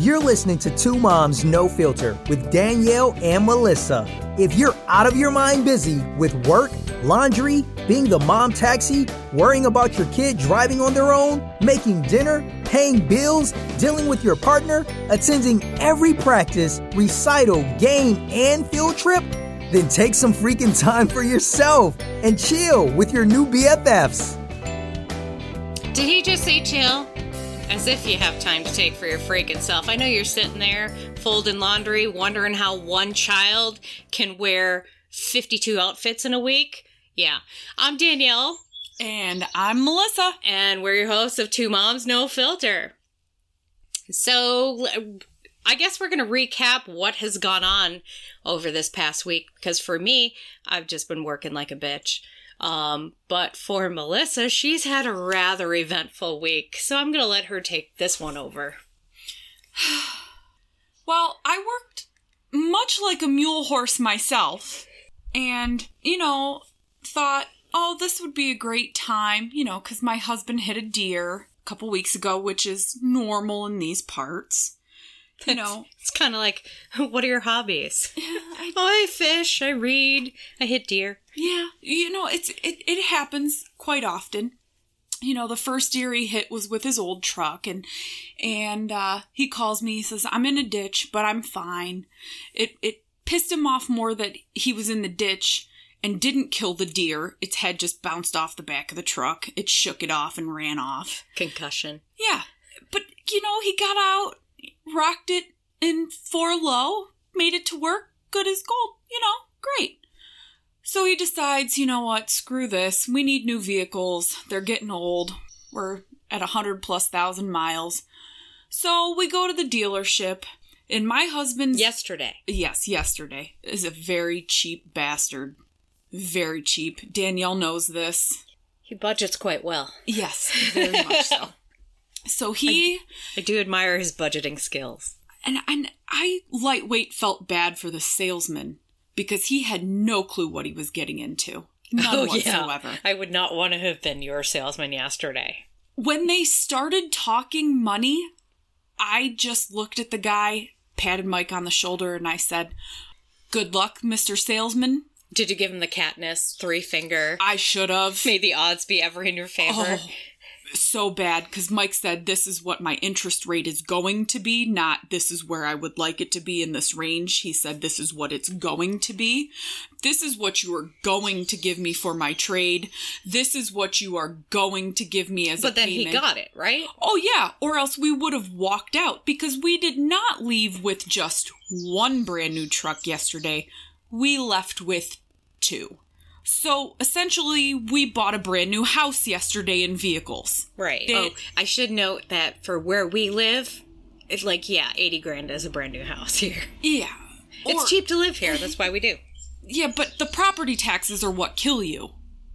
You're listening to Two Moms No Filter with Danielle and Melissa. If you're out of your mind busy with work, laundry, being the mom taxi, worrying about your kid driving on their own, making dinner, paying bills, dealing with your partner, attending every practice, recital, game, and field trip, then take some freaking time for yourself and chill with your new BFFs. Did he just say chill? As if you have time to take for your freaking self. I know you're sitting there folding laundry, wondering how one child can wear 52 outfits in a week. Yeah. I'm Danielle. And I'm Melissa. And we're your hosts of Two Moms No Filter. So, I guess we're going to recap what has gone on over this past week because for me, I've just been working like a bitch. Um, but for Melissa, she's had a rather eventful week, so I'm going to let her take this one over. well, I worked much like a mule horse myself, and, you know, thought, oh, this would be a great time, you know, because my husband hit a deer a couple weeks ago, which is normal in these parts. You know, it's kind of like, what are your hobbies? I, oh, I fish, I read, I hit deer. Yeah, you know, it's it, it happens quite often. You know, the first deer he hit was with his old truck, and and uh, he calls me. He says, "I'm in a ditch, but I'm fine." It it pissed him off more that he was in the ditch and didn't kill the deer. Its head just bounced off the back of the truck. It shook it off and ran off. Concussion. Yeah, but you know, he got out, rocked it in four low, made it to work, good as gold. You know, great. So he decides, you know what, screw this. We need new vehicles. They're getting old. We're at a hundred plus thousand miles. So we go to the dealership, and my husband. Yesterday. Yes, yesterday. Is a very cheap bastard. Very cheap. Danielle knows this. He budgets quite well. Yes, very much so. So he. I, I do admire his budgeting skills. And, and I lightweight felt bad for the salesman because he had no clue what he was getting into. Oh, None oh, whatsoever. Yeah. I would not want to have been your salesman yesterday. When they started talking money, I just looked at the guy, patted Mike on the shoulder, and I said, Good luck, Mr. Salesman. Did you give him the Katniss three finger? I should have. May the odds be ever in your favor. Oh, so bad because Mike said this is what my interest rate is going to be, not this is where I would like it to be in this range. He said this is what it's going to be. This is what you are going to give me for my trade. This is what you are going to give me as but a then payment. he got it, right? Oh yeah, or else we would have walked out because we did not leave with just one brand new truck yesterday. We left with two. So essentially, we bought a brand new house yesterday in vehicles. Right. oh, I should note that for where we live, it's like, yeah, 80 grand is a brand new house here. Yeah. It's or, cheap to live here. That's why we do. Yeah, but the property taxes are what kill you.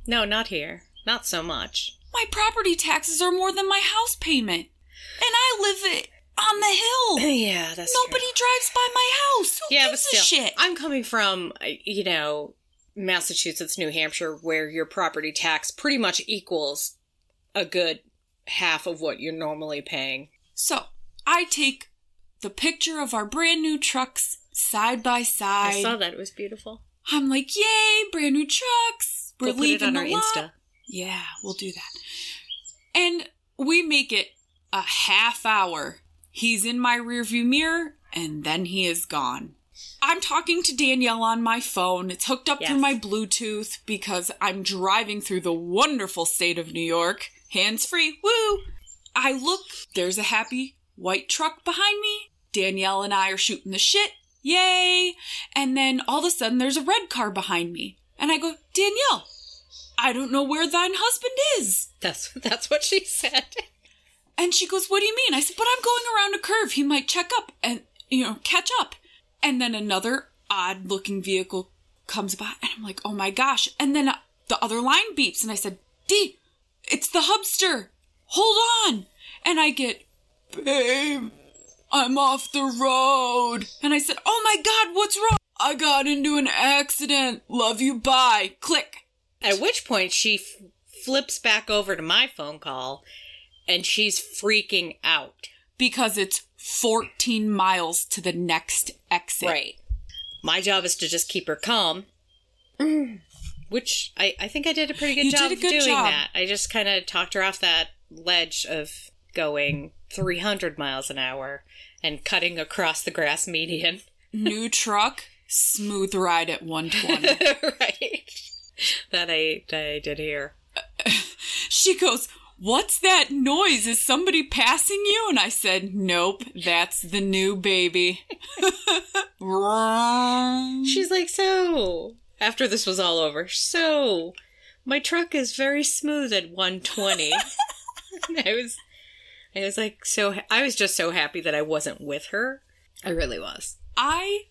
No, not here. Not so much. My property taxes are more than my house payment. And I live it on the hill. Yeah, that's Nobody true. drives by my house. Who yeah, but still, shit? I'm coming from, uh, you know, Massachusetts, New Hampshire, where your property tax pretty much equals a good half of what you're normally paying. So I take the picture of our brand new trucks side by side. I saw that; it was beautiful. I'm like, "Yay, brand new trucks! We're we'll leaving put it on the our lot." Insta. Yeah, we'll do that. And we make it a half hour. He's in my rearview mirror, and then he is gone. I'm talking to Danielle on my phone. It's hooked up yes. through my Bluetooth because I'm driving through the wonderful state of New York. Hands free. Woo! I look, there's a happy white truck behind me. Danielle and I are shooting the shit. Yay! And then all of a sudden there's a red car behind me. And I go, Danielle, I don't know where thine husband is. That's that's what she said. And she goes, What do you mean? I said, But I'm going around a curve. He might check up and you know, catch up. And then another odd looking vehicle comes by, and I'm like, oh my gosh. And then the other line beeps, and I said, D, it's the hubster. Hold on. And I get, babe, I'm off the road. And I said, oh my God, what's wrong? I got into an accident. Love you, bye. Click. At which point she f- flips back over to my phone call and she's freaking out because it's 14 miles to the next exit. Right. My job is to just keep her calm. Which I, I think I did a pretty good You job did a good of doing job. that. I just kind of talked her off that ledge of going 300 miles an hour and cutting across the grass median. New truck, smooth ride at 120. right. That I, that I did hear. She goes, What's that noise? Is somebody passing you? And I said, Nope, that's the new baby. She's like, so, after this was all over, so, my truck is very smooth at 120. I was, I was like, so, I was just so happy that I wasn't with her. I really was. I,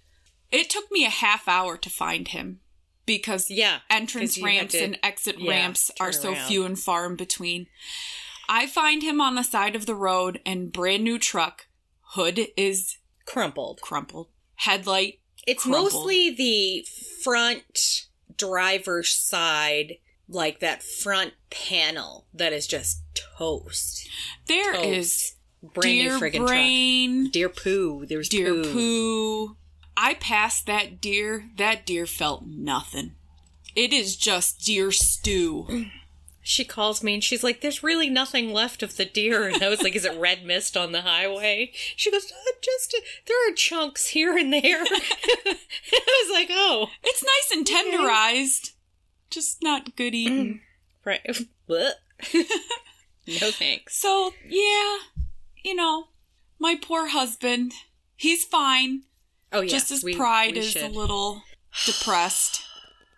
it took me a half hour to find him because Yeah. entrance 'cause you had ramps to- and exit yeah, ramps are so around. few and far in between. I find him on the side of the road and brand new truck. Hood is Crumpled. crumpled. Headlight. It's crumpled. mostly the front driver's side, like that front panel that is just toast. There Toast. is Brand deer new friggin' truck. brain, Deer poo. There's deer poo. poo. I passed that deer. That deer felt nothing. It is just deer stew. She calls me and she's like, "There's really nothing left of the deer." And I was like, "Is it red mist on the highway?" She goes, uh, "Just there are chunks here and there." I was like, "Oh, It's nice and tenderized, just not good eating. right." No thanks. So, yeah, you know, my poor husband, he's fine. Oh yeah, just his we- pride we is a little depressed.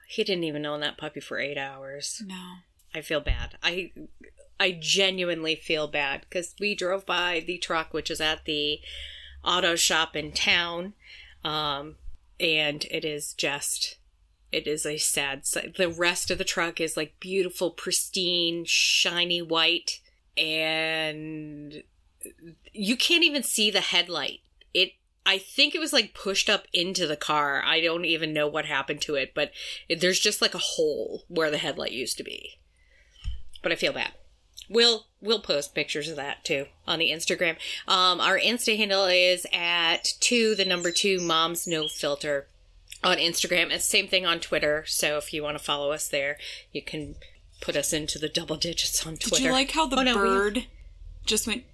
He didn't even own that puppy for eight hours. No. I feel bad. I I genuinely feel bad because we drove by the truck, which is at the auto shop in town, um, and it is just it is a sad sight. The rest of the truck is like beautiful, pristine, shiny white, and you can't even see the headlight. It I think it was like pushed up into the car. I don't even know what happened to it, but it, there's just like a hole where the headlight used to be. But I feel bad. We'll we'll post pictures of that too on the Instagram. Um, our Insta handle is at two the number two moms no filter on Instagram. It's same thing on Twitter. So if you want to follow us there, you can put us into the double digits on Twitter. Did you like how the Oh, no, we- bird just went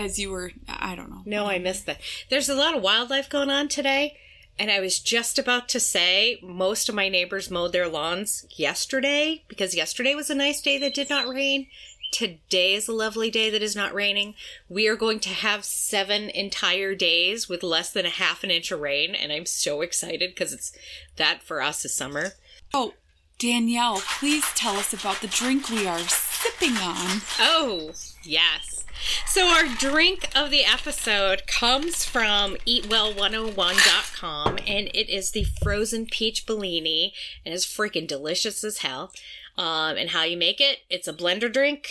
as you were? I don't know. No, I missed that. There's a lot of wildlife going on today, and I was just about to say most of my neighbors mowed their lawns yesterday because yesterday was a nice day that did not rain. Today is a lovely day that is not raining. We are going to have seven entire days with less than a half an inch of rain, and I'm so excited because it's that for us is summer. Oh, Danielle, please tell us about the drink we are sipping on. Oh, yes. So, our drink of the episode comes from eatwell101.com, and it is the frozen peach Bellini, and it's freaking delicious as hell. Um, and how you make it, it's a blender drink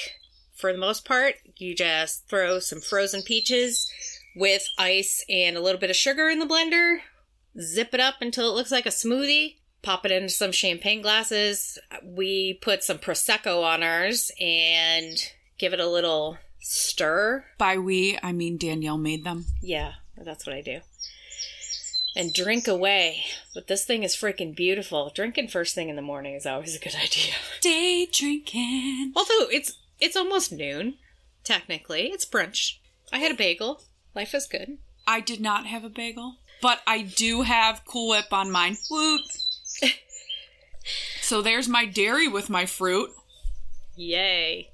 for the most part. You just throw some frozen peaches with ice and a little bit of sugar in the blender, zip it up until it looks like a smoothie. Pop it into some champagne glasses. We put some Prosecco on ours and give it a little stir. By we, I mean Danielle made them. Yeah, that's what I do. And drink away. But this thing is freaking beautiful. Drinking first thing in the morning is always a good idea. Day drinking. Although it's it's almost noon, technically. It's brunch. I had a bagel. Life is good. I did not have a bagel, but I do have Cool Whip on mine. Woot. so there's my dairy with my fruit. Yay.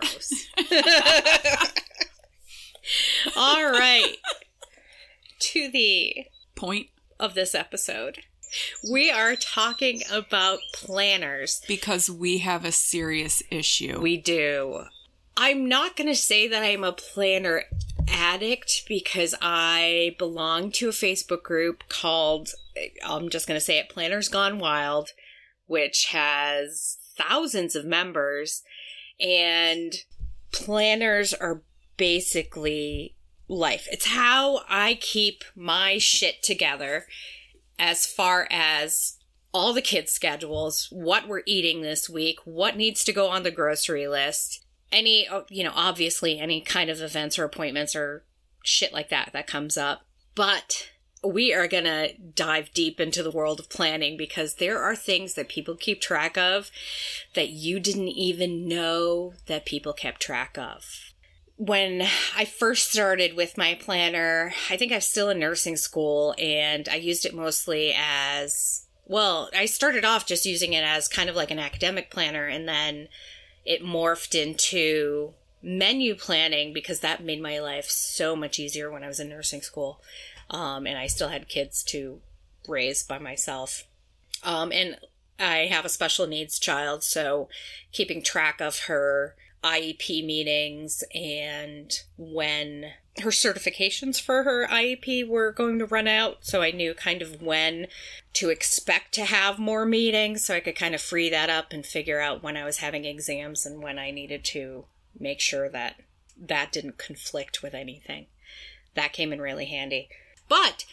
Gross. All right. To the Point of this episode. We are talking about planners. because we have a serious issue. We do. I'm not going to say that I'm a planner addict because I belong to a Facebook group called, I'm just going to say it, Planners Gone Wild, which has thousands of members. And planners are basically life. It's how I keep my shit together as far as all the kids' schedules, what we're eating this week, what needs to go on the grocery list. any, oh, you know, obviously any kind of events or appointments or shit like that that comes up. But we are going to dive deep into the world of planning because there are things that people keep track of that you didn't even know that people kept track of. When I first started with my planner, I think I was still in nursing school and I used it mostly as well, I started off just using it as kind of like an academic planner and then it morphed into menu planning because that made my life so much easier when I was in nursing school. Um, and I still had kids to raise by myself. Um, and I have a special needs child, so keeping track of her IEP meetings and when her certifications for her IEP were going to run out. So I knew kind of when to expect to have more meetings. So I could kind of free that up and figure out when I was having exams and when I needed to make sure that that didn't conflict with anything. That came in really handy. But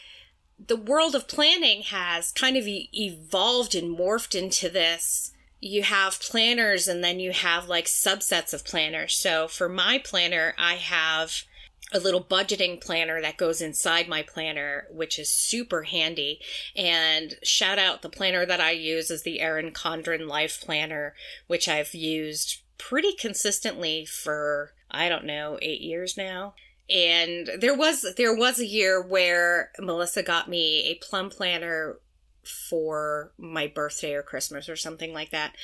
the world of planning has kind of evolved and morphed into this. You have planners and then you have like subsets of planners. So for my planner, I have a little budgeting planner that goes inside my planner, which is super handy. And shout out the planner that I use is the Erin Condren Life Planner, which I've used pretty consistently for, I don't know, eight years now. And there was there was a year where Melissa got me a plum planner for my birthday or Christmas or something like that.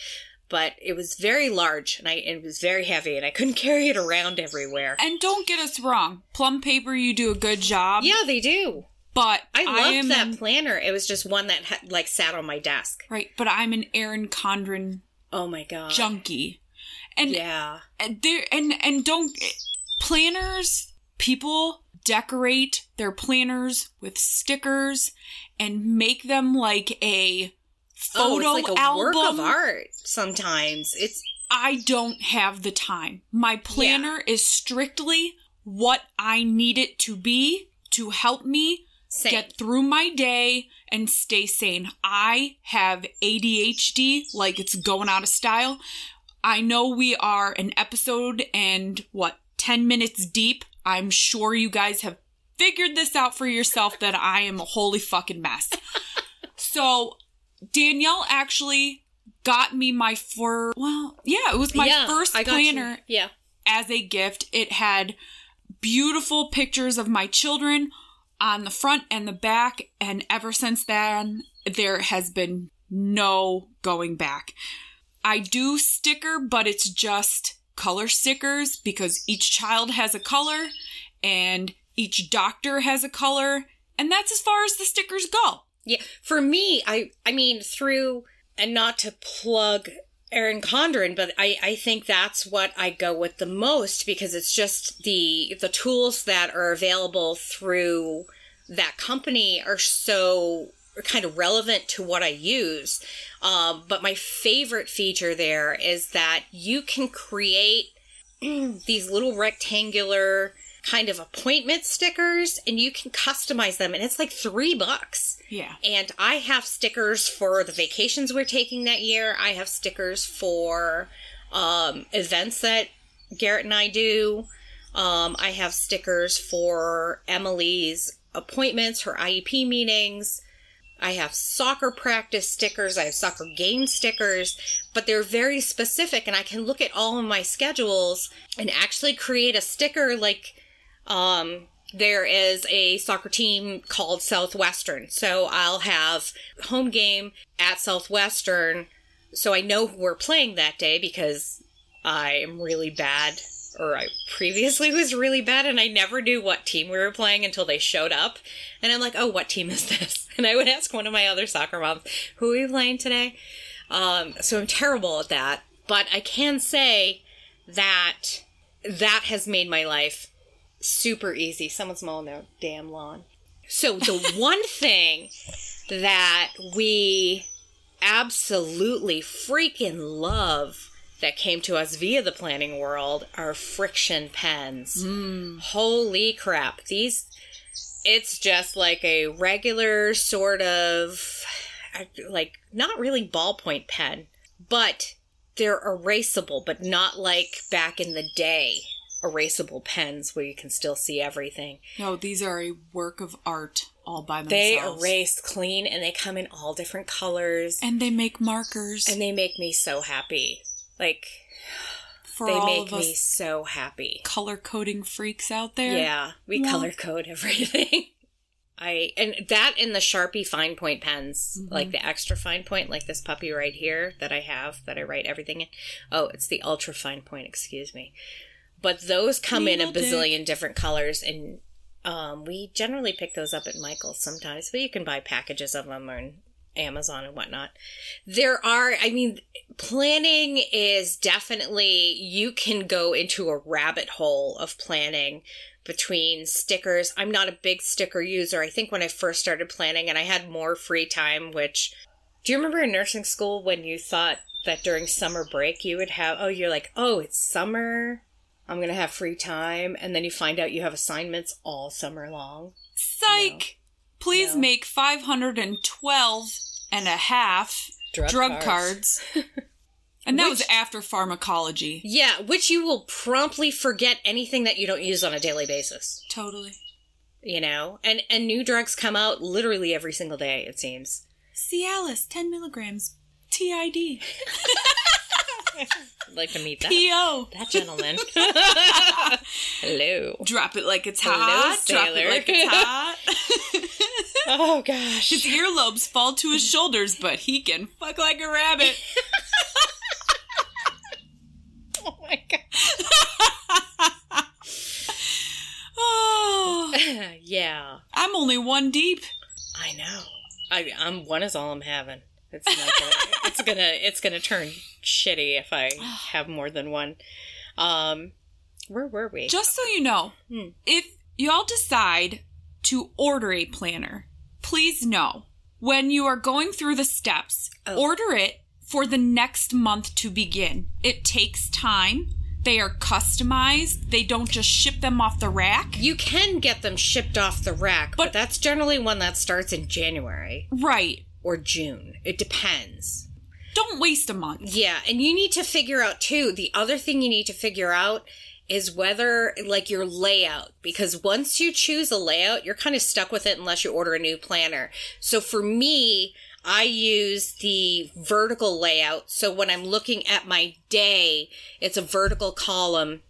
But it was very large and I it was very heavy and I couldn't carry it around everywhere. And don't get us wrong, plum paper, you do a good job. Yeah, they do. But I loved am that an- planner. It was just one that had, like sat on my desk. right, but I'm an Erin Condren Oh my god. junkie. And Yeah. and there and and don't planners people decorate their planners with stickers and make them like a oh, photo it's like a album work of art sometimes. It's I don't have the time. My planner is strictly what I need it to be to help me get through my day and stay sane. I have ADHD like it's going out of style. I know we are an episode and what, 10 minutes deep. I'm sure you guys have figured this out for yourself that I am a holy fucking mess. so, Danielle actually got me my for well, yeah, it was my Yeah, first you. planner Yeah. as a gift. It had beautiful pictures of my children on the front and the back, and ever since then, there has been no going back. I do sticker, but it's just color stickers because each child has a color and each doctor has a color, and that's as far as the stickers go. Yeah, for me, I I mean through and not to plug Erin Condren, but I I think that's what I go with the most because it's just the the tools that are available through that company are so kind of relevant to what I use. Um, but my favorite feature there is that you can create these little rectangular kind of appointment stickers and you can customize them and it's like three bucks Yeah. and i have stickers for the vacations we're taking that year i have stickers for um, events that garrett and i do um, i have stickers for emily's appointments her iep meetings I have soccer practice stickers, I have soccer game stickers, but they're very specific and I can look at all of my schedules and actually create a sticker like um there is a soccer team called Southwestern. So I'll have home game at Southwestern so I know who we're playing that day because I am really bad or I previously was really bad and I never knew what team we were playing until they showed up. And I'm like, oh, what team is this? And I would ask one of my other soccer moms, who are we playing today? Um, so I'm terrible at that. But I can say that that has made my life super easy. Someone's mowing their damn lawn. So the one thing that we absolutely freaking love that came to us via the planning world are friction pens. Holy crap. These, it's just like a regular sort of, like, not really ballpoint pen, but they're erasable, but not like back in the day erasable pens where you can still see everything. No, these are a work of art all by themselves. They erase clean and they come in all different colors and they make markers and they make me so happy. Like for they make me so happy. color coding freaks out there. Yeah, we Yeah. color code everything. I and that in the Sharpie fine point pens, Mm-hmm. like the extra fine point, like this puppy right here that I have that I write everything in. Oh, it's the ultra fine point, excuse me. But those come in a Little dick. bazillion different colors, and um, we generally pick those up at Michael's sometimes. But you can buy packages of them on Amazon and whatnot. There are, I mean, planning is definitely, you can go into a rabbit hole of planning between stickers. I'm not a big sticker user. I think when I first started planning and I had more free time, which, do you remember in nursing school when you thought that during summer break you would have, oh, you're like, oh, it's summer. I'm going to have free time. And then you find out you have assignments all summer long. Psych! Please No. make 512 and a half Drug drug, cards. cards. and that Which- was after pharmacology. Yeah, which you will promptly forget anything that you don't use on a daily basis. Totally. You know? And and new drugs come out literally every single day, it seems. Cialis, 10 milligrams. TID. I'd like to meet that. PO. that gentleman. Hello. Drop it like it's Hello, hot. Drop it like it's hot. Oh gosh. His earlobes fall to his shoulders, but he can fuck like a rabbit. Oh my god. Oh, yeah. I'm only one deep. I know. I I'm one is all I'm having. It's not gonna it's gonna it's gonna turn shitty if I have more than one. Um where were we? Just so you know, Hmm. if y'all decide to order a planner, please know when you are going through the steps, Oh. order it for the next month to begin. It takes time. They are customized. They don't just ship them off the rack. You can get them shipped off the rack, but, But- that's generally one that starts in January Right. or June. It depends. Don't waste a month. Yeah, and you need to figure out too. The other thing you need to figure out is whether like your layout because once you choose a layout, you're kind of stuck with it unless you order a new planner. So for me, I use the vertical layout. So when I'm looking at my day, it's a vertical column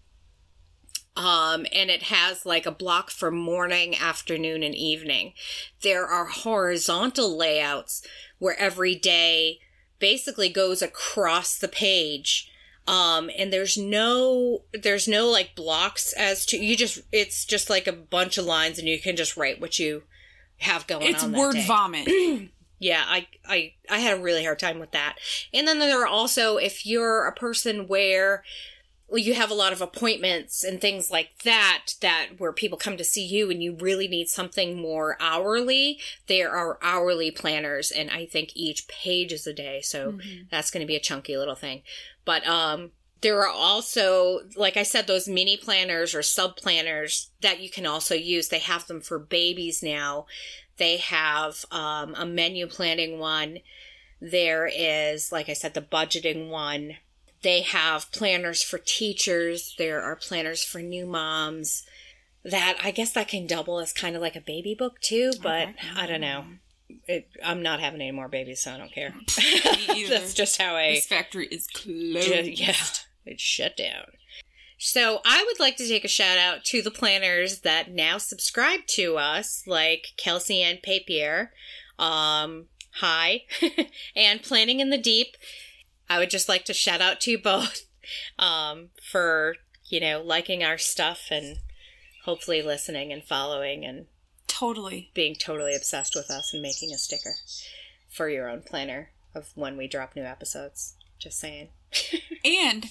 um, and it has like a block for morning, afternoon, and evening. There are horizontal layouts where every day basically goes across the page. Um, and there's no, there's no like blocks as to, you just, it's just like a bunch of lines and you can just write what you have going It's word day. vomit. Yeah, I, I I had a really hard time with that. And then there are also if you're a person where you have a lot of appointments and things like that that where people come to see you and you really need something more hourly, there are hourly planners and I think each page is a day, so that's going to be a chunky little thing. But um there are also, like I said, those mini planners or sub planners that you can also use. They have them for babies now. They have um, a menu planning one. There is, like I said, the budgeting one. They have planners for teachers. There are planners for new moms. That I guess that can double as kind of like a baby book too, but I don't know. It, I'm not having any more babies, so I don't care. That's just how I This factory is closed. Ju- yeah, it's shut down. So I would like to take a shout out to the planners that now subscribe to us, like Kelsey and Papier, um, hi, and Planning in the Deep. I would just like to shout out to you both um, for you know liking our stuff and hopefully listening and following and Totally. being totally obsessed with us and making a sticker for your own planner of when we drop new episodes. Just saying. And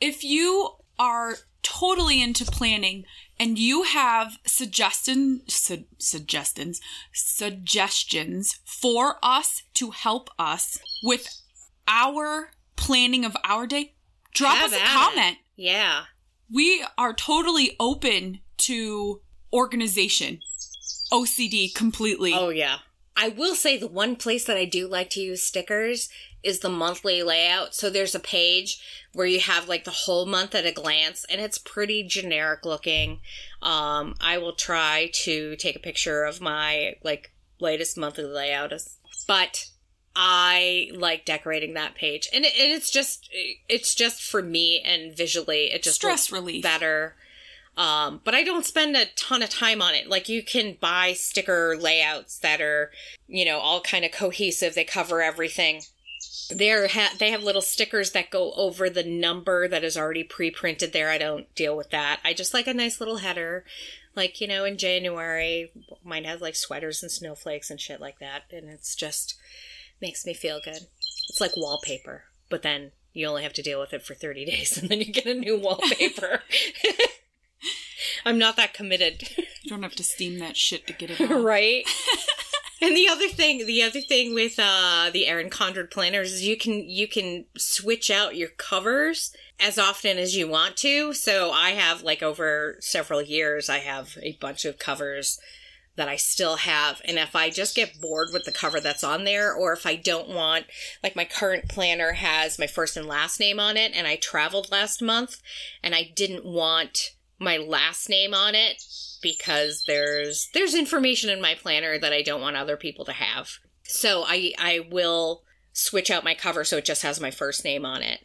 if you are totally into planning and you have suggestion su- suggestions suggestions for us to help us with our planning of our day, drop Have us a at it. comment. Yeah. We are totally open to organization. OCD completely. Oh yeah. I will say the one place that I do like to use stickers is the monthly layout. So there's a page where you have like the whole month at a glance and it's pretty generic looking. Um, I will try to take a picture of my like latest monthly layout, but I like decorating that page, and, it, and it's just it's just for me and visually it just Stress looks relief. better. Um, but I don't spend a ton of time on it. Like you can buy sticker layouts that are, you know, all kind of cohesive. They cover everything. They're ha- they have little stickers that go over the number that is already pre-printed there. I don't deal with that. I just like a nice little header. Like, you know, in January, mine has like sweaters and snowflakes and shit like that. And it's just makes me feel good. It's like wallpaper, but then you only have to deal with it for 30 days and then you get a new wallpaper. I'm not that committed. You don't have to steam that shit to get it out. right? and the other thing, the other thing with uh, the Erin Condren planners is you can you can switch out your covers as often as you want to. So I have like over several years, I have a bunch of covers that I still have. And if I just get bored with the cover that's on there, or if I don't want, like my current planner has my first and last name on it, and I traveled last month, and I didn't want my last name on it because there's there's information in my planner that I don't want other people to have. So I I will switch out my cover so it just has my first name on it.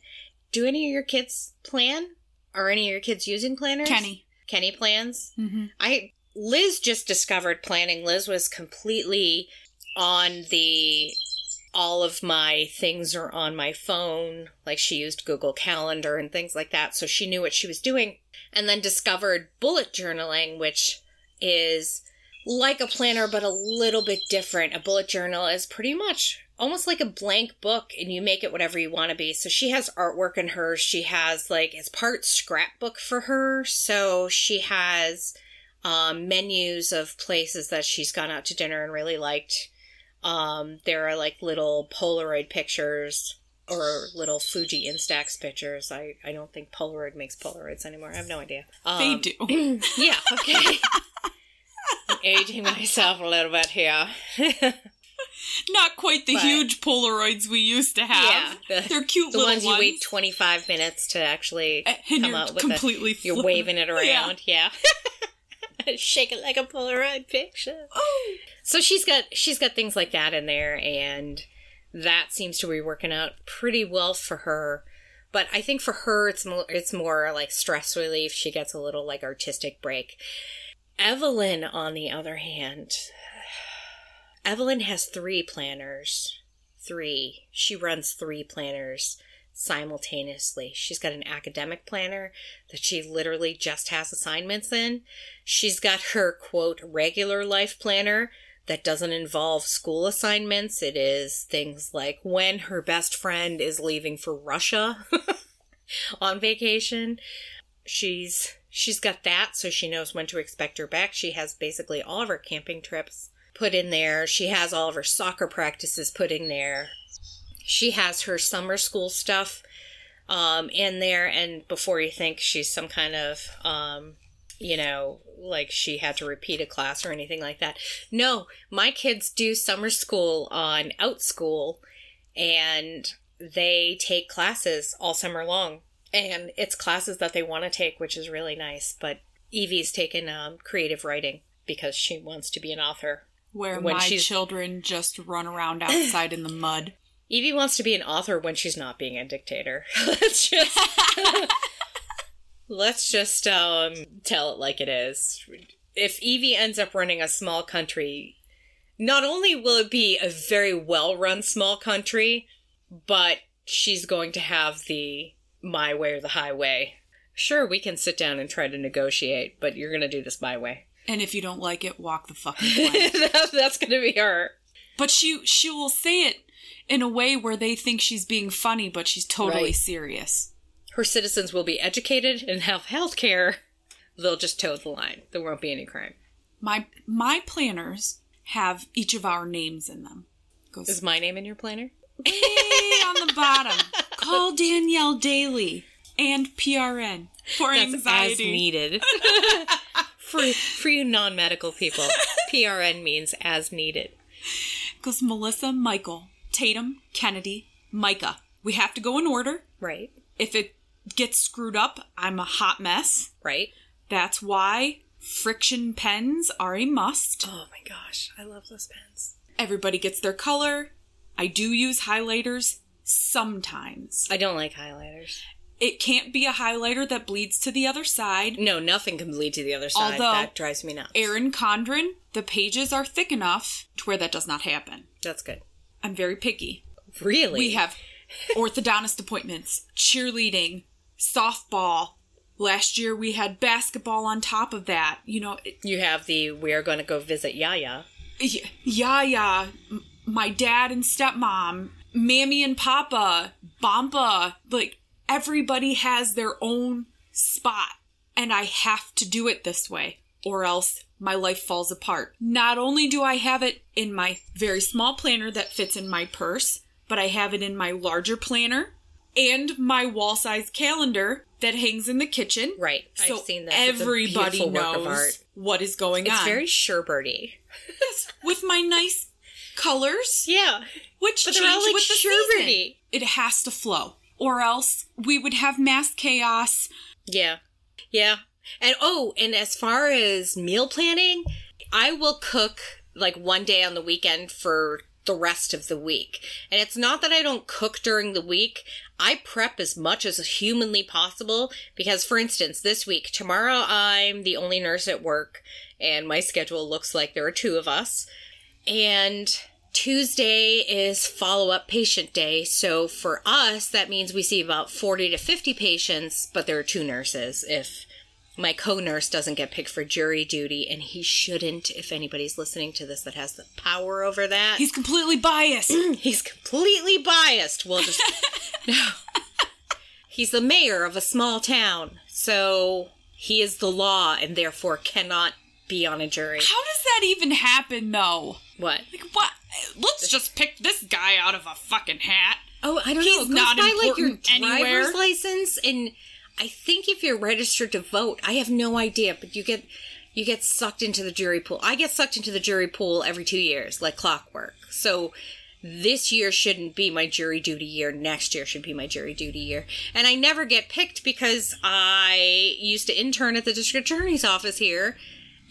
Do any of your kids plan? Are any of your kids using planners? Kenny. Kenny plans? Mm-hmm. I Liz just discovered planning. Liz was completely on the all of my things are on my phone. Like she used Google Calendar and things like that. So she knew what she was doing. And then discovered bullet journaling, which is like a planner, but a little bit different. A bullet journal is pretty much almost like a blank book and you make it whatever you want to be. So she has artwork in hers. She has like, it's part scrapbook for her. So she has um, menus of places that she's gone out to dinner and really liked. Um, there are like little Polaroid pictures or little Fuji Instax pictures. I, I don't think Polaroid makes Polaroids anymore. I have no idea. They Um, do. Yeah, okay. I'm aging myself a little bit here. Not quite the But- huge Polaroids we used to have. Yeah, the- They're cute the little ones you wait 25 minutes to actually and come out with completely it. You're waving it Yeah. around, yeah. Shake it like a Polaroid picture. Oh. So she's got she's got things like that in there, and that seems to be working out pretty well for her. But I think for her, it's more it's more like stress relief. She gets a little like artistic break. Evelyn, on the other hand, Evelyn has three planners. Three. She runs three planners simultaneously. She's got an academic planner that she literally just has assignments in. She's got her quote regular life planner that doesn't involve school assignments. It is things like when her best friend is leaving for Russia on vacation. She's she's got that so she knows when to expect her back. She has basically all of her camping trips put in there. She has all of her soccer practices put in there. She has her summer school stuff um, in there, and before you think she's some kind of, um, you know, like she had to repeat a class or anything like that. No, my kids do summer school on OutSchool, and they take classes all summer long, and it's classes that they want to take, which is really nice. But Evie's taken um, creative writing because she wants to be an author. Where When my she's- children just run around outside in the mud. Evie wants to be an author when she's not being a dictator. let's just let's just um, tell it like it is. If Evie ends up running a small country, not only will it be a very well-run small country, but she's going to have the my way or the highway. Sure, we can sit down and try to negotiate, but you're going to do this my way. And if you don't like it, walk the fucking plank. That- That's going to be her. but she she will say it in a way where they think she's being funny, but she's totally Right. serious. her citizens will be educated and have health care. They'll just toe the line. There won't be any crime. My my planners have each of our names in them. Goes Is my name in your planner? way on the bottom. Call Danielle Daly and PRN for That's as needed. for, for you non medical people, PRN means as needed. Goes Melissa Michael Tatum Kennedy Micah. We have to go in order. Right. If it gets screwed up, I'm a hot mess. Right. That's why friction pens are a must. Oh my gosh, I love those pens. Everybody gets their color. I do use highlighters sometimes. I don't like highlighters. It can't be a highlighter that bleeds to the other side. No, nothing can bleed to the other side. Although, that drives me nuts. Erin Condren, the pages are thick enough to where that does not happen. That's good. I'm very picky. Really? We have orthodontist appointments, cheerleading, softball. Last year we had basketball on top of that. You know, it, You have the we are going to go visit Yaya. y- Yaya, m- my dad and stepmom, Mammy and Papa, Bampa. Like, everybody has their own spot. And I have to do it this way, or else my life falls apart. Not only do I have it in my very small planner that fits in my purse, but I have it in my larger planner and my wall size calendar that hangs in the kitchen. Right. So I've seen this. It's a everybody beautiful work of art. knows what is going It's on. It's very Sherbirty. with my nice colors, Yeah. which But change they're all like with the sherbety. season. It has to flow, or else we would have mass chaos. Yeah. Yeah. And oh, and as far as meal planning, I will cook like one day on the weekend for the rest of the week. And it's not that I don't cook during the week. I prep as much as humanly possible because for instance, this week, tomorrow I'm the only nurse at work and my schedule looks like there are two of us. And Tuesday is follow up patient day. So for us, that means we see about 40 to 50 patients, but there are two nurses if my co nurse doesn't get picked for jury duty, and he shouldn't if anybody's listening to this that has the power over that. He's completely biased. He's completely biased. We'll just. no. He's the mayor of a small town, so he is the law and therefore cannot be on a jury. How does that even happen, though? What? Like, what? Let's just pick this guy out of a fucking hat. Oh, I don't He's know. It goes not by like your driver's anywhere. license, and I think if you're registered to vote, I have no idea, but you get you get sucked into the jury pool. I get sucked into the jury pool every two years, like clockwork. So this year shouldn't be my jury duty year. Next year should be my jury duty year, and I never get picked because I used to intern at the district attorney's office here.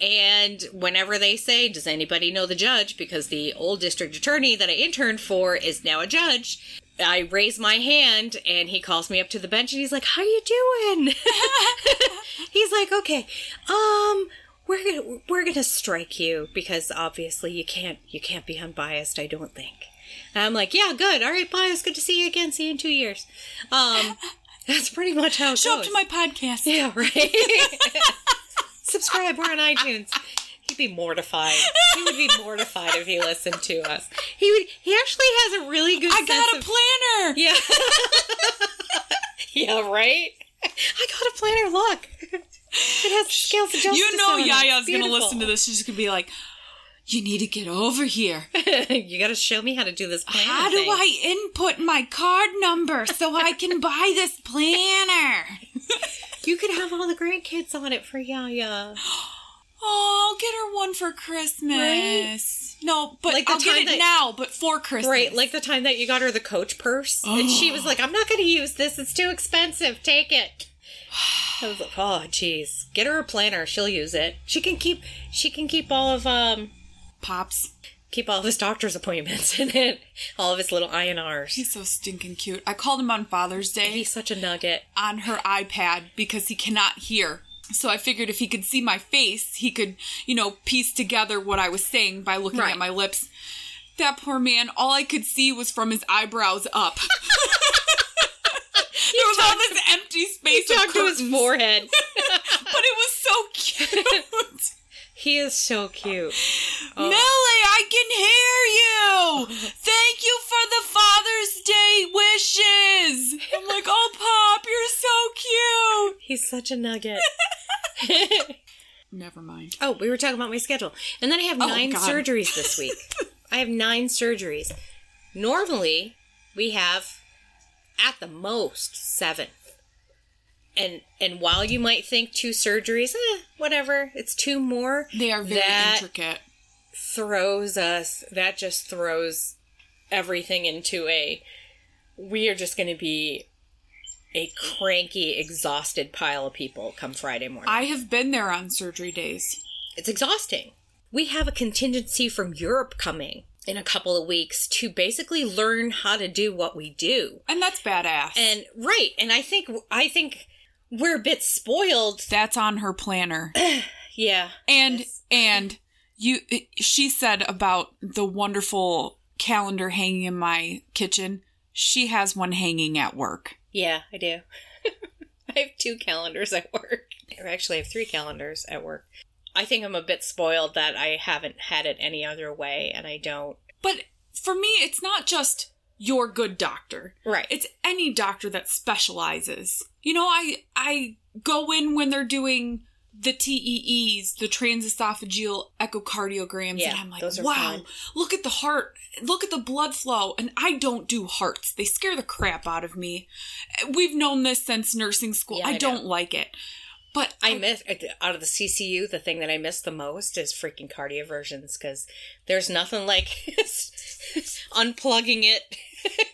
And whenever they say, Does anybody know the judge? Because the old district attorney that I interned for is now a judge, I raise my hand and he calls me up to the bench and he's like, How you doing? he's like, Okay, um, we're gonna we're gonna strike you because obviously you can't you can't be unbiased, I don't think. And I'm like, Yeah, good. All right, bias, good to see you again. See you in two years. Um that's pretty much how it Show goes. up to my podcast. Yeah, right. Subscribe. We're on iTunes. Be mortified. He would be mortified if he listened to us. He would. He actually has a really good. I got a of- planner. Yeah. yeah. Right. I got a planner. Look. It has scales of justice. You know. Yaya's gonna listen to this. She's gonna be like, "You need to get over here. you got to show me how to do this planner. How do thing. I input my card number so I can buy this planner?" You could have all the grandkids on it for Yaya. Oh, I'll get her one for Christmas. No, but Like I'll get it that- now, but for Christmas. Right, like the time that you got her the Coach purse, and she was like, "I'm not going to use this; it's too expensive. Take it." I was like, "Oh, jeez, get her a planner; she'll use it. She can keep, she can keep all of um, Pops. keep all of his doctor's appointments in it, all of his little INRs. He's so stinking cute. I called him on Father's Day He's such a nugget. on her iPad because he cannot hear. So I figured if he could see my face, he could, you know, piece together what I was saying by looking Right. at my lips. That poor man, all I could see was from his eyebrows up. there was all this empty space of Talk to his forehead. but it was so cute. He is so cute. Oh. Millie, I can hear you. Thank you for the Father's Day wishes. I'm like, oh, Pop, you're so cute. He's such a nugget. Never mind. Oh, we were talking about my schedule. And then I have oh, nine God. surgeries this week. I have nine surgeries. Normally, we have at the most seven. And and while you might think two surgeries, eh, whatever, it's two more. They are very that intricate. throws us that just throws everything into a we are just going to be a cranky, exhausted pile of people come Friday morning. I have been there on surgery days. it's exhausting. We have a contingency from Europe coming in a couple of weeks to basically learn how to do what we do. And that's badass. And right, and I think I think we're a bit spoiled. that's on her planner. Yeah. And Yes. and you she said about the wonderful calendar hanging in my kitchen. She has one hanging at work. Yeah, I do. I have two calendars at work. Or actually, I have three calendars at work. I think I'm a bit spoiled that I haven't had it any other way, and I don't. But for me, it's not just your good doctor. Right. It's any doctor that specializes. You know, I I go in when they're doing the TEEs, the transesophageal echocardiograms, Yeah, and I'm like, those are wow, look at the heart, look at the blood flow. And I don't do hearts. They scare the crap out of me. We've known this since nursing school. Yeah, I, I don't like it. But I miss uh, out of the CCU. The thing that I miss the most is freaking cardioversions because there's nothing like unplugging it,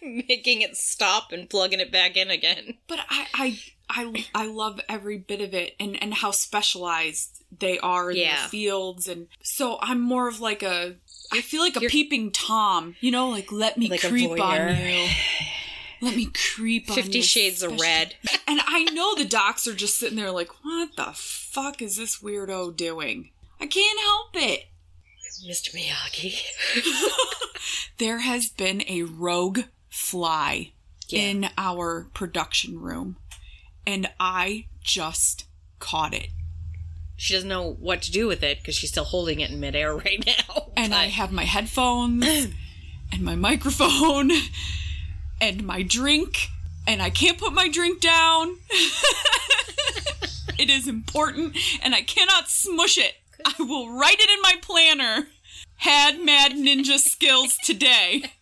making it stop, and plugging it back in again. But I, I, I, I love every bit of it and, and how specialized they are in Yeah. their fields. And so I'm more of like a, I feel like a You're- peeping Tom, you know, like let me Like creep on you. Let me creep on Fifty Shades of Red. And I know the docs are just sitting there like, what the fuck is this weirdo doing? I can't help it. Mr. Miyagi. There has been a rogue fly Yeah. in our production room, and I just caught it. She doesn't know what to do with it because she's still holding it in midair right now. And I have my headphones and my microphone and my drink, and I can't put my drink down. it is important, and I cannot smush it. I will write it in my planner. Had mad ninja skills today.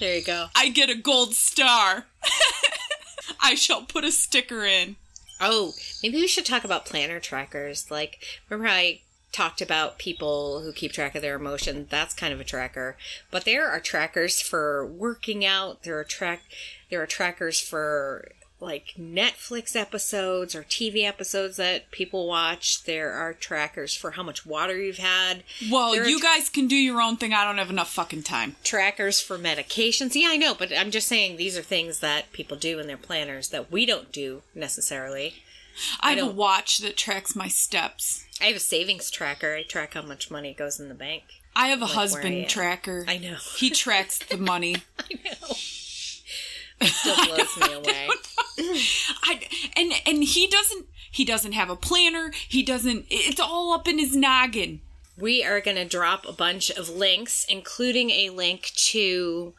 there you go. I get a gold star. I shall put a sticker in. Oh, maybe we should talk about planner trackers. Like, remember how I talked about people who keep track of their emotions? That's kind of a tracker. But there are trackers for working out. There are track. There are trackers for like Netflix episodes or TV episodes that people watch. There are trackers for how much water you've had. Well, you tra- guys can do your own thing. I don't have enough fucking time. trackers for medications. Yeah, I know, but I'm just saying these are things that people do in their planners that we don't do necessarily. I have a watch that tracks my steps. I have a savings tracker. I track how much money goes in the bank. I have a Like where I husband tracker. I know. He tracks the money. I know. It still blows me away. I and and he doesn't he doesn't have a planner. He doesn't it's all up in his noggin. We are going to drop a bunch of links, including a link to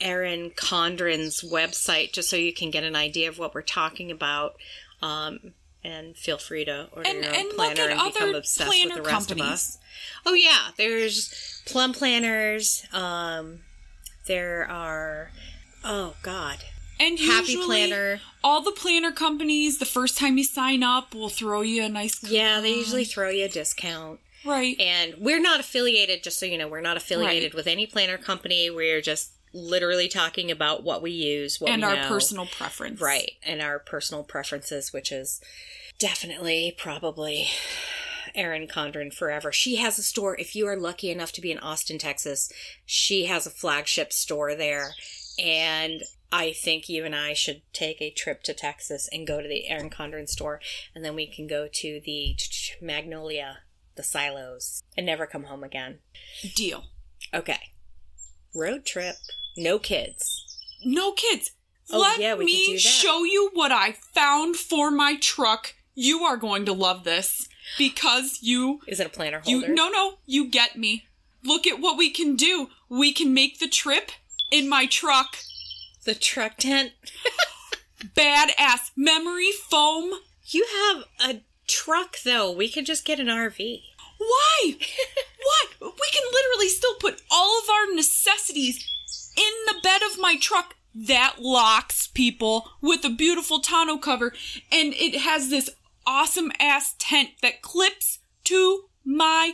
Erin Condren's website, just so you can get an idea of what we're talking about. Um, and feel free to order And- your and own look planner and become obsessed with the rest of us. Oh yeah, there's plum planners. Um, there are. Oh God, And Happy Planner. all the planner companies the first time you sign up will throw you a nice Yeah, they usually throw you a discount. right. And we're not affiliated, just so you know, we're not affiliated Right. with any planner company. We're just literally talking about what we use, what and our know. personal preference. Right, and our personal preferences, which is definitely, probably Erin Condren forever. She has a store. If you are lucky enough to be in Austin, Texas, she has a flagship store there. And I think you and I should take a trip to Texas and go to the Erin Condren store, and then we can go to the Magnolia, the silos, and never come home again. Deal. Okay. Road trip. No kids. No kids. Oh, Let yeah, we could do me show you what I found for my truck. You are going to love this because you Is it a planner you holder? no no, you get me. Look at what we can do. We can make the trip in my truck. The truck tent. Badass memory foam. You have a truck, though. We could just get an RV. Why? We can literally still put all of our necessities in the bed of my truck that locks people with a beautiful tonneau cover and it has this awesome ass tent that clips to my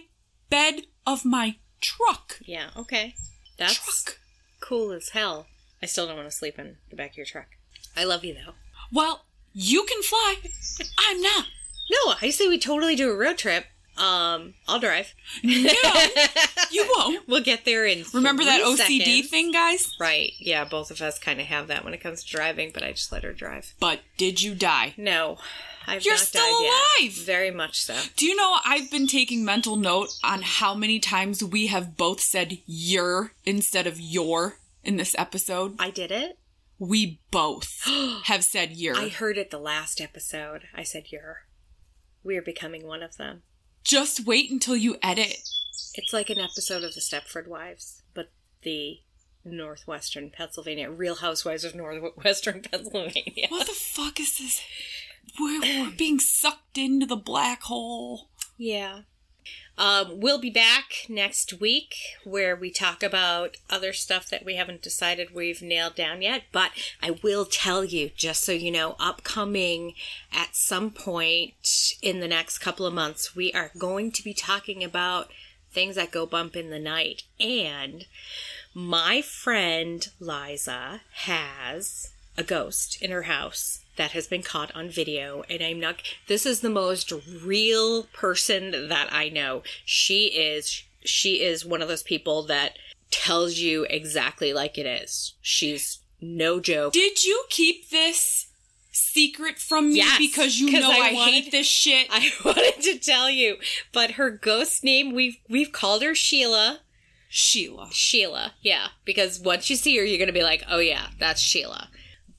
bed of my truck. Yeah, okay. That's Truck. cool as hell. I still don't want to sleep in the back of your truck. I love you though. Well, you can fly. I'm not. No, I say we totally do a road trip. Um, I'll drive. No, you won't. We'll get there in. Remember that OCD seconds. thing, guys? Right. Yeah, both of us kind of have that when it comes to driving, but I just let her drive. But did you die? No, I've You're not still died alive! Yet. Very much so. Do you know I've been taking mental note on how many times we have both said your instead of your in this episode? I did it. We both have said your. I heard it the last episode. I said you're. We are becoming one of them. Just wait until you edit. It's like an episode of the Stepford Wives, but the Northwestern Pennsylvania Real Housewives of Northwestern Pennsylvania. What the fuck is this? We're, we're being sucked into the black hole. Yeah. Um, we'll be back next week where we talk about other stuff that we haven't decided we've nailed down yet. But I will tell you, just so you know, upcoming at some point in the next couple of months, we are going to be talking about things that go bump in the night. And my friend Liza has a ghost in her house that has been caught on video and I'm not this is the most real person that I know. She is she is one of those people that tells you exactly like it is. She's no joke. Did you keep this secret from me Yes, because you know I I, wanted- hate this shit? I wanted to tell you, but her ghost name we've we've called her Sheila. Sheila. Sheila, yeah, because once you see her, you're gonna be like, oh yeah, that's Sheila.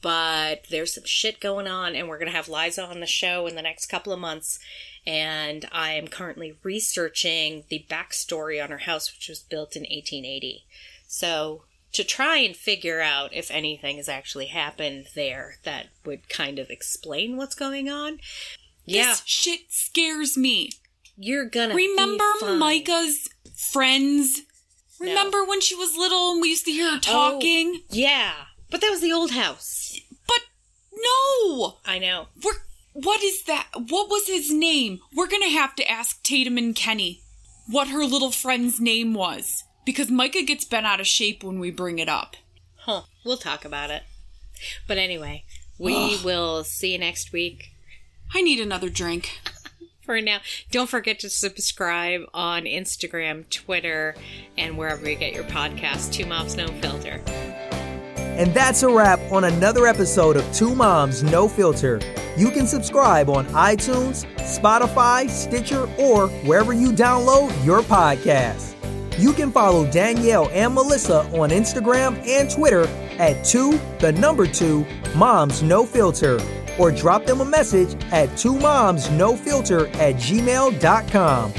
But there's some shit going on, and we're gonna have Liza on the show in the next couple of months. And I am currently researching the backstory on her house, which was built in 1880. So to try and figure out if anything has actually happened there that would kind of explain what's going on. Yeah, This shit scares me. you're gonna be Remember. Micah's friends? Remember when she was little and we used to hear her oh, talking? Yeah, but that was the old house. But no! I know. We're what is that? What was his name? We're gonna have to ask Tatum and Kenny what her little friend's name was. Because Micah gets bent out of shape when we bring it up. Huh. We'll talk about it. But anyway, we will see you next week. I need another drink. For now, don't forget to subscribe on Instagram, Twitter, and wherever you get your podcast. Two Moms No Filter. And that's a wrap on another episode of Two Moms No Filter. You can subscribe on iTunes, Spotify, Stitcher, or wherever you download your podcast. You can follow Danielle and Melissa on Instagram and Twitter at two, the number two, Moms No Filter, or drop them a message at two moms no filter at gmail.com.